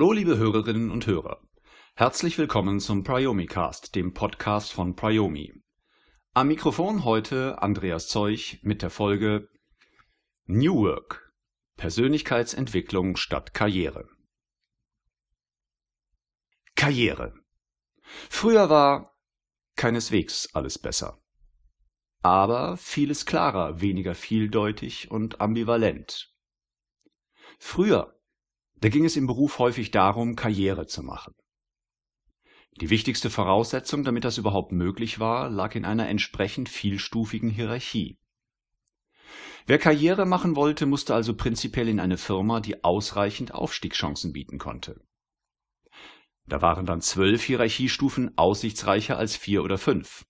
Hallo liebe Hörerinnen und Hörer. Herzlich willkommen zum Priomicast, dem Podcast von Priomi. Am Mikrofon heute Andreas Zeuch mit der Folge New Work. Persönlichkeitsentwicklung statt Karriere. Karriere. Früher war keineswegs alles besser. Aber vieles klarer, weniger vieldeutig und ambivalent. Früher da ging es im Beruf häufig darum, Karriere zu machen. Die wichtigste Voraussetzung, damit das überhaupt möglich war, lag in einer entsprechend vielstufigen Hierarchie. Wer Karriere machen wollte, musste also prinzipiell in eine Firma, die ausreichend Aufstiegschancen bieten konnte. Da waren dann zwölf Hierarchiestufen aussichtsreicher als vier oder fünf.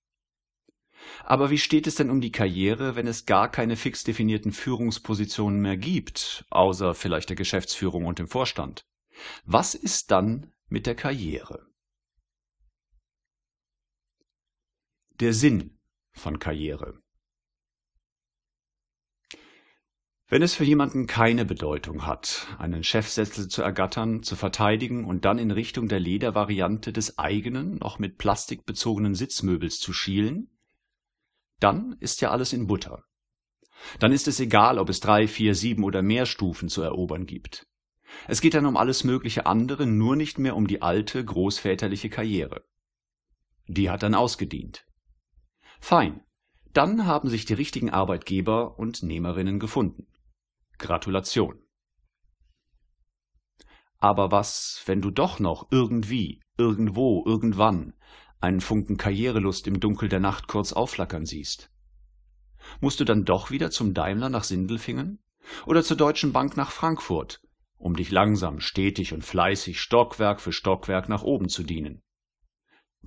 Aber wie steht es denn um die Karriere, wenn es gar keine fix definierten Führungspositionen mehr gibt, außer vielleicht der Geschäftsführung und dem Vorstand? Was ist dann mit der Karriere? Der Sinn von Karriere. Wenn es für jemanden keine Bedeutung hat, einen Chefsessel zu ergattern, zu verteidigen und dann in Richtung der Ledervariante des eigenen, noch mit Plastik bezogenen Sitzmöbels zu schielen, dann ist ja alles in Butter. Dann ist es egal, ob es drei, vier, sieben oder mehr Stufen zu erobern gibt. Es geht dann um alles mögliche andere, nur nicht mehr um die alte, großväterliche Karriere. Die hat dann ausgedient. Fein. Dann haben sich die richtigen Arbeitgeber und Nehmerinnen gefunden. Gratulation. Aber was, wenn du doch noch irgendwie, irgendwo, irgendwann einen Funken Karrierelust im Dunkel der Nacht kurz aufflackern siehst. Musst du dann doch wieder zum Daimler nach Sindelfingen oder zur Deutschen Bank nach Frankfurt, um dich langsam, stetig und fleißig Stockwerk für Stockwerk nach oben zu dienen?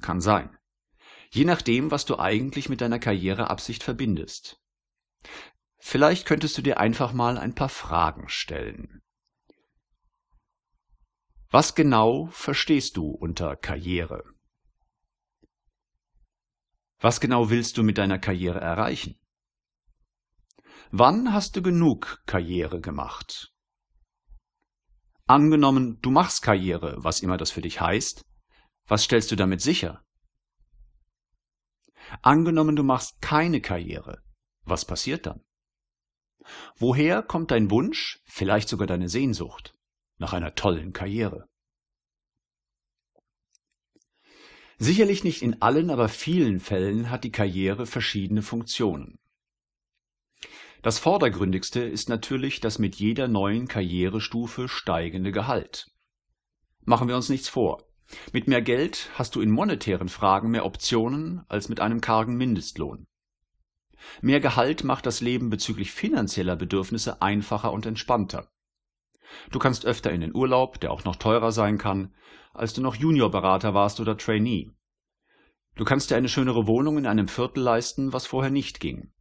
Kann sein. Je nachdem, was du eigentlich mit deiner Karriereabsicht verbindest. Vielleicht könntest du dir einfach mal ein paar Fragen stellen. Was genau verstehst du unter Karriere? Was genau willst du mit deiner Karriere erreichen? Wann hast du genug Karriere gemacht? Angenommen, du machst Karriere, was immer das für dich heißt, was stellst du damit sicher? Angenommen, du machst keine Karriere, was passiert dann? Woher kommt dein Wunsch, vielleicht sogar deine Sehnsucht nach einer tollen Karriere? Sicherlich nicht in allen, aber vielen Fällen hat die Karriere verschiedene Funktionen. Das vordergründigste ist natürlich das mit jeder neuen Karrierestufe steigende Gehalt. Machen wir uns nichts vor. Mit mehr Geld hast du in monetären Fragen mehr Optionen als mit einem kargen Mindestlohn. Mehr Gehalt macht das Leben bezüglich finanzieller Bedürfnisse einfacher und entspannter. Du kannst öfter in den Urlaub, der auch noch teurer sein kann, als du noch Juniorberater warst oder Trainee. Du kannst dir eine schönere Wohnung in einem Viertel leisten, was vorher nicht ging.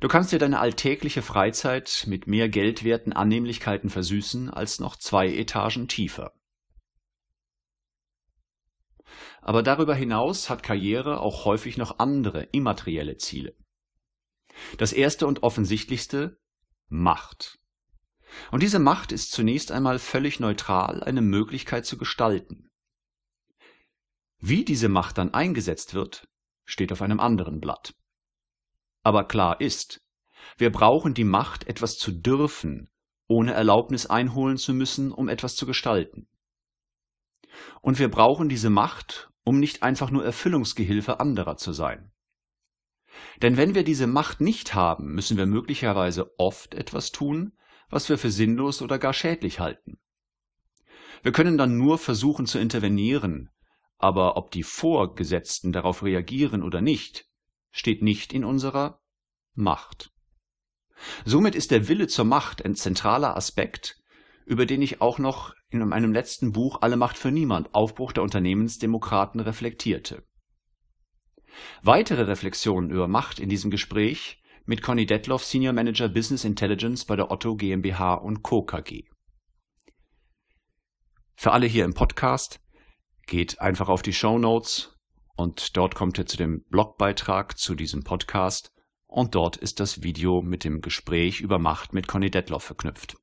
Du kannst dir deine alltägliche Freizeit mit mehr geldwerten Annehmlichkeiten versüßen als noch zwei Etagen tiefer. Aber darüber hinaus hat Karriere auch häufig noch andere immaterielle Ziele. Das erste und offensichtlichste Macht. Und diese Macht ist zunächst einmal völlig neutral eine Möglichkeit zu gestalten. Wie diese Macht dann eingesetzt wird, steht auf einem anderen Blatt. Aber klar ist, wir brauchen die Macht, etwas zu dürfen, ohne Erlaubnis einholen zu müssen, um etwas zu gestalten. Und wir brauchen diese Macht, um nicht einfach nur Erfüllungsgehilfe anderer zu sein. Denn wenn wir diese Macht nicht haben, müssen wir möglicherweise oft etwas tun, was wir für sinnlos oder gar schädlich halten. Wir können dann nur versuchen zu intervenieren, aber ob die Vorgesetzten darauf reagieren oder nicht, steht nicht in unserer Macht. Somit ist der Wille zur Macht ein zentraler Aspekt, über den ich auch noch in meinem letzten Buch Alle Macht für Niemand, Aufbruch der Unternehmensdemokraten reflektierte. Weitere Reflexionen über Macht in diesem Gespräch mit Conny Detloff, Senior Manager Business Intelligence bei der Otto GmbH und Co. KG. Für alle hier im Podcast geht einfach auf die Show Notes und dort kommt ihr zu dem Blogbeitrag zu diesem Podcast und dort ist das Video mit dem Gespräch über Macht mit Conny Detloff verknüpft.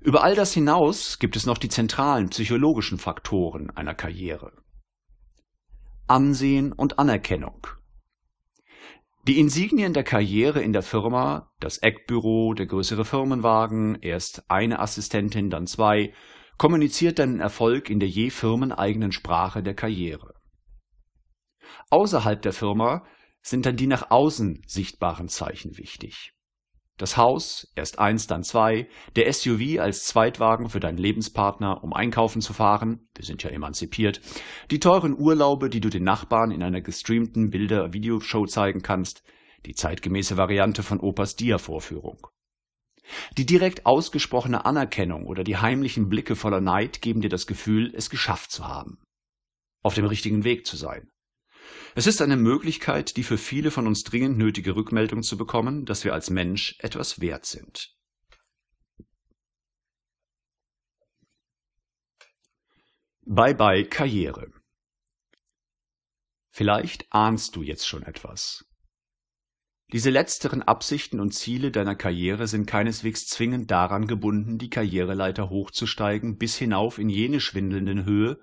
Über all das hinaus gibt es noch die zentralen psychologischen Faktoren einer Karriere. Ansehen und Anerkennung. Die Insignien der Karriere in der Firma, das Eckbüro, der größere Firmenwagen, erst eine Assistentin, dann zwei, kommuniziert deinen Erfolg in der je firmeneigenen Sprache der Karriere. Außerhalb der Firma sind dann die nach außen sichtbaren Zeichen wichtig. Das Haus, erst eins, dann zwei, der SUV als Zweitwagen für deinen Lebenspartner, um einkaufen zu fahren, wir sind ja emanzipiert, die teuren Urlaube, die du den Nachbarn in einer gestreamten Bilder-Videoshow zeigen kannst, die zeitgemäße Variante von Opas Dia-Vorführung. Die direkt ausgesprochene Anerkennung oder die heimlichen Blicke voller Neid geben dir das Gefühl, es geschafft zu haben. Auf dem richtigen Weg zu sein. Es ist eine Möglichkeit, die für viele von uns dringend nötige Rückmeldung zu bekommen, dass wir als Mensch etwas wert sind. Bye bye Karriere. Vielleicht ahnst du jetzt schon etwas. Diese letzteren Absichten und Ziele deiner Karriere sind keineswegs zwingend daran gebunden, die Karriereleiter hochzusteigen bis hinauf in jene schwindelnden Höhe,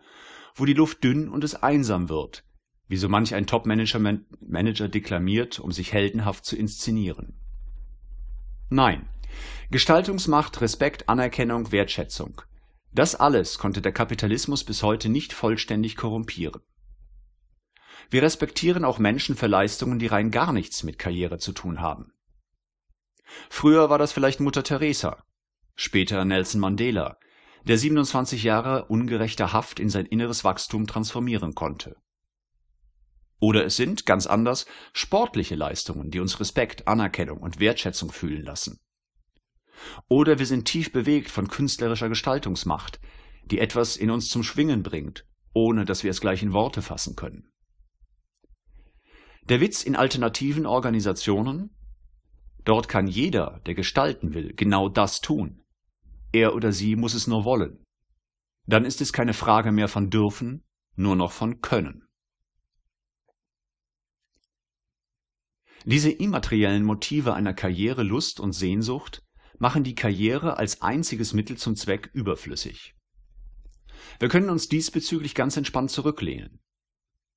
wo die Luft dünn und es einsam wird, wie so manch ein Top-Manager Manager deklamiert, um sich heldenhaft zu inszenieren. Nein, Gestaltungsmacht, Respekt, Anerkennung, Wertschätzung. Das alles konnte der Kapitalismus bis heute nicht vollständig korrumpieren. Wir respektieren auch Menschen für Leistungen, die rein gar nichts mit Karriere zu tun haben. Früher war das vielleicht Mutter Teresa, später Nelson Mandela, der 27 Jahre ungerechter Haft in sein inneres Wachstum transformieren konnte. Oder es sind, ganz anders, sportliche Leistungen, die uns Respekt, Anerkennung und Wertschätzung fühlen lassen. Oder wir sind tief bewegt von künstlerischer Gestaltungsmacht, die etwas in uns zum Schwingen bringt, ohne dass wir es gleich in Worte fassen können. Der Witz in alternativen Organisationen? Dort kann jeder, der gestalten will, genau das tun. Er oder sie muss es nur wollen. Dann ist es keine Frage mehr von dürfen, nur noch von können. Diese immateriellen Motive einer Karriere, Lust und Sehnsucht machen die Karriere als einziges Mittel zum Zweck überflüssig. Wir können uns diesbezüglich ganz entspannt zurücklehnen.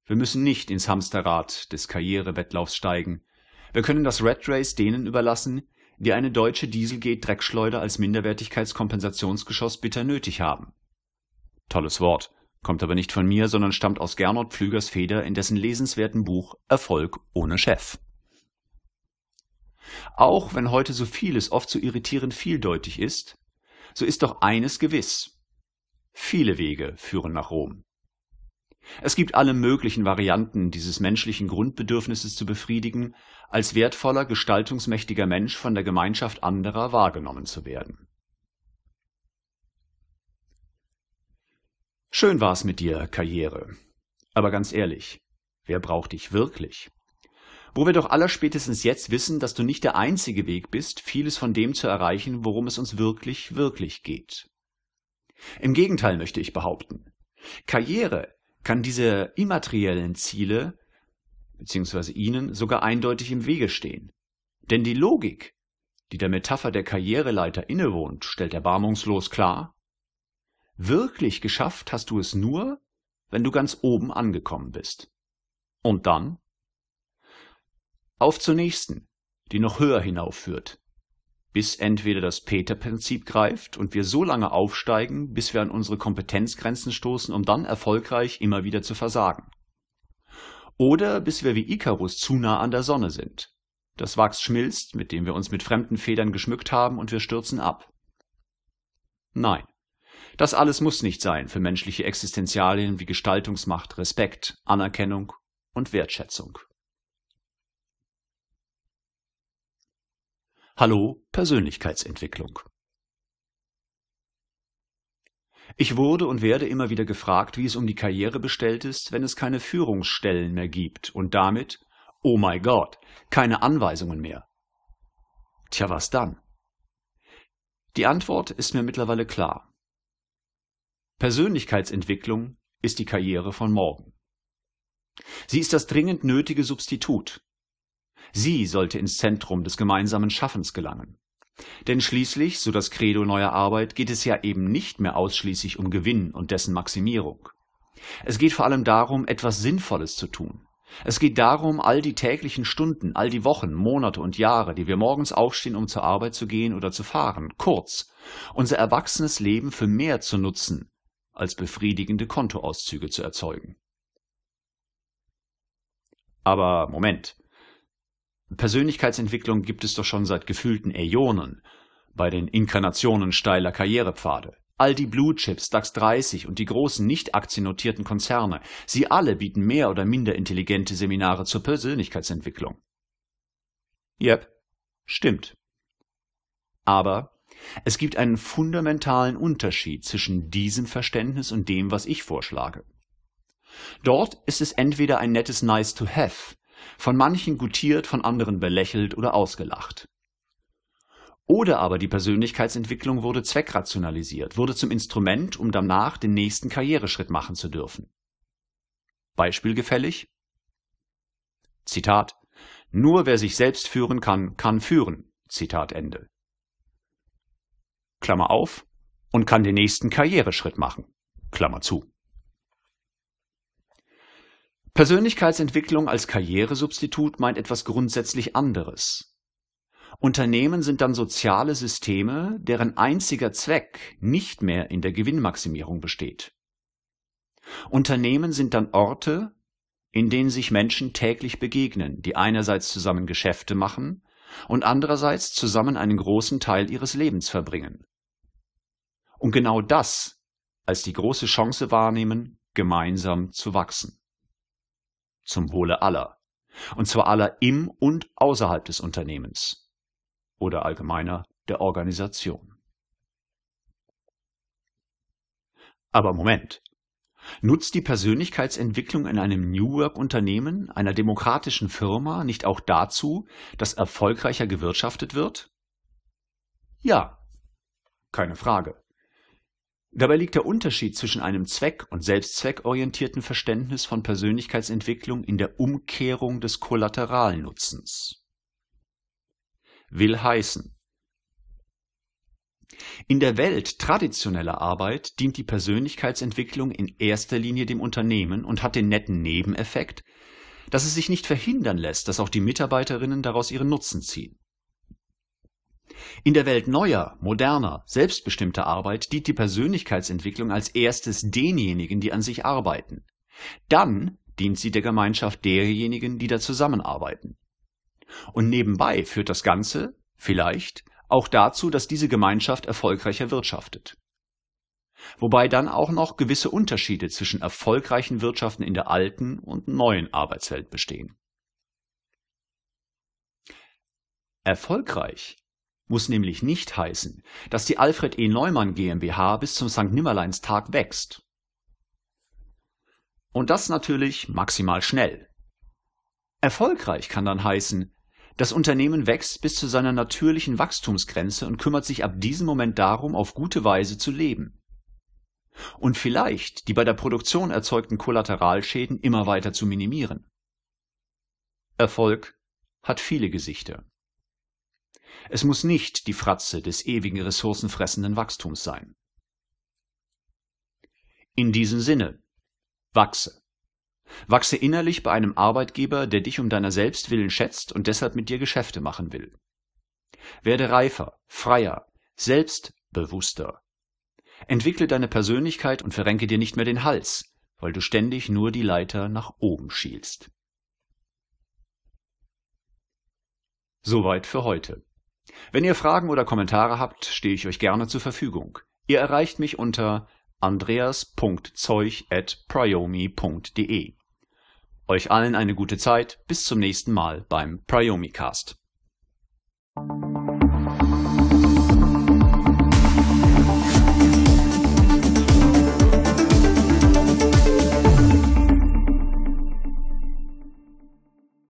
Wir müssen nicht ins Hamsterrad des Karrierewettlaufs steigen. Wir können das Red Race denen überlassen, die eine deutsche Dieselgate-Dreckschleuder als Minderwertigkeitskompensationsgeschoss bitter nötig haben. Tolles Wort, kommt aber nicht von mir, sondern stammt aus Gernot Pflügers Feder in dessen lesenswerten Buch Erfolg ohne Chef. Auch wenn heute so vieles oft so irritierend vieldeutig ist, so ist doch eines gewiss. Viele Wege führen nach Rom. Es gibt alle möglichen Varianten, dieses menschlichen Grundbedürfnisses zu befriedigen, als wertvoller, gestaltungsmächtiger Mensch von der Gemeinschaft anderer wahrgenommen zu werden. Schön war's mit dir, Karriere. Aber ganz ehrlich, wer braucht dich wirklich? Wo wir doch allerspätestens jetzt wissen, dass du nicht der einzige Weg bist, vieles von dem zu erreichen, worum es uns wirklich, wirklich geht. Im Gegenteil möchte ich behaupten. Karriere kann diese immateriellen Ziele beziehungsweise ihnen sogar eindeutig im Wege stehen. Denn die Logik, die der Metapher der Karriereleiter innewohnt, stellt erbarmungslos klar, wirklich geschafft hast du es nur, wenn du ganz oben angekommen bist. Und dann? Auf zur nächsten, die noch höher hinaufführt, bis entweder das Peter-Prinzip greift und wir so lange aufsteigen, bis wir an unsere Kompetenzgrenzen stoßen, um dann erfolgreich immer wieder zu versagen. Oder bis wir wie Icarus zu nah an der Sonne sind. Das Wachs schmilzt, mit dem wir uns mit fremden Federn geschmückt haben, und wir stürzen ab. Nein, das alles muss nicht sein für menschliche Existenzialien wie Gestaltungsmacht, Respekt, Anerkennung und Wertschätzung. Hallo Persönlichkeitsentwicklung. Ich wurde und werde immer wieder gefragt, wie es um die Karriere bestellt ist, wenn es keine Führungsstellen mehr gibt und damit, oh my God, keine Anweisungen mehr. Tja, was dann? Die Antwort ist mir mittlerweile klar. Persönlichkeitsentwicklung ist die Karriere von morgen. Sie ist das dringend nötige Substitut, Sie sollte ins Zentrum des gemeinsamen Schaffens gelangen. Denn schließlich, so das Credo neuer Arbeit, geht es ja eben nicht mehr ausschließlich um Gewinn und dessen Maximierung. Es geht vor allem darum, etwas Sinnvolles zu tun. Es geht darum, all die täglichen Stunden, all die Wochen, Monate und Jahre, die wir morgens aufstehen, um zur Arbeit zu gehen oder zu fahren, kurz, unser erwachsenes Leben für mehr zu nutzen, als befriedigende Kontoauszüge zu erzeugen. Aber Moment. Persönlichkeitsentwicklung gibt es doch schon seit gefühlten Äonen bei den Inkarnationen steiler Karrierepfade. All die Blue Chips, DAX 30 und die großen nicht aktiennotierten Konzerne, sie alle bieten mehr oder minder intelligente Seminare zur Persönlichkeitsentwicklung. Yep, stimmt. Aber es gibt einen fundamentalen Unterschied zwischen diesem Verständnis und dem, was ich vorschlage. Dort ist es entweder ein nettes Nice to Have, von manchen gutiert, von anderen belächelt oder ausgelacht. Oder aber die Persönlichkeitsentwicklung wurde zweckrationalisiert, wurde zum Instrument, um danach den nächsten Karriereschritt machen zu dürfen. Beispielgefällig? Zitat Nur wer sich selbst führen kann, kann führen. Zitat Ende. Klammer auf, und kann den nächsten Karriereschritt machen. Klammer zu. Persönlichkeitsentwicklung als Karrieresubstitut meint etwas grundsätzlich anderes. Unternehmen sind dann soziale Systeme, deren einziger Zweck nicht mehr in der Gewinnmaximierung besteht. Unternehmen sind dann Orte, in denen sich Menschen täglich begegnen, die einerseits zusammen Geschäfte machen und andererseits zusammen einen großen Teil ihres Lebens verbringen und genau das als die große Chance wahrnehmen, gemeinsam zu wachsen. Zum Wohle aller. Und zwar aller im und außerhalb des Unternehmens oder allgemeiner der Organisation. Aber Moment. Nutzt die Persönlichkeitsentwicklung in einem New Work-Unternehmen, einer demokratischen Firma, nicht auch dazu, dass erfolgreicher gewirtschaftet wird? Ja, keine Frage. Dabei liegt der Unterschied zwischen einem zweck- und selbstzweckorientierten Verständnis von Persönlichkeitsentwicklung in der Umkehrung des Kollateralnutzens. Will heißen, in der Welt traditioneller Arbeit dient die Persönlichkeitsentwicklung in erster Linie dem Unternehmen und hat den netten Nebeneffekt, dass es sich nicht verhindern lässt, dass auch die Mitarbeiterinnen daraus ihren Nutzen ziehen. In der Welt neuer, moderner, selbstbestimmter Arbeit dient die Persönlichkeitsentwicklung als erstes denjenigen, die an sich arbeiten. Dann dient sie der Gemeinschaft derjenigen, die da zusammenarbeiten. Und nebenbei führt das Ganze, vielleicht, auch dazu, dass diese Gemeinschaft erfolgreicher wirtschaftet. Wobei dann auch noch gewisse Unterschiede zwischen erfolgreichen Wirtschaften in der alten und neuen Arbeitswelt bestehen. Erfolgreich muss nämlich nicht heißen, dass die Alfred E. Neumann GmbH bis zum St. Nimmerleinstag wächst. Und das natürlich maximal schnell. Erfolgreich kann dann heißen, das Unternehmen wächst bis zu seiner natürlichen Wachstumsgrenze und kümmert sich ab diesem Moment darum, auf gute Weise zu leben. Und vielleicht die bei der Produktion erzeugten Kollateralschäden immer weiter zu minimieren. Erfolg hat viele Gesichter. Es muss nicht die Fratze des ewigen ressourcenfressenden Wachstums sein. In diesem Sinne, wachse. Wachse innerlich bei einem Arbeitgeber, der dich um deiner selbst willen schätzt und deshalb mit dir Geschäfte machen will. Werde reifer, freier, selbstbewusster. Entwickle deine Persönlichkeit und verrenke dir nicht mehr den Hals, weil du ständig nur die Leiter nach oben schielst. Soweit für heute. Wenn ihr Fragen oder Kommentare habt, stehe ich euch gerne zur Verfügung. Ihr erreicht mich unter andreas.zeuch@priomi.de. Euch allen eine gute Zeit, bis zum nächsten Mal beim Priomicast.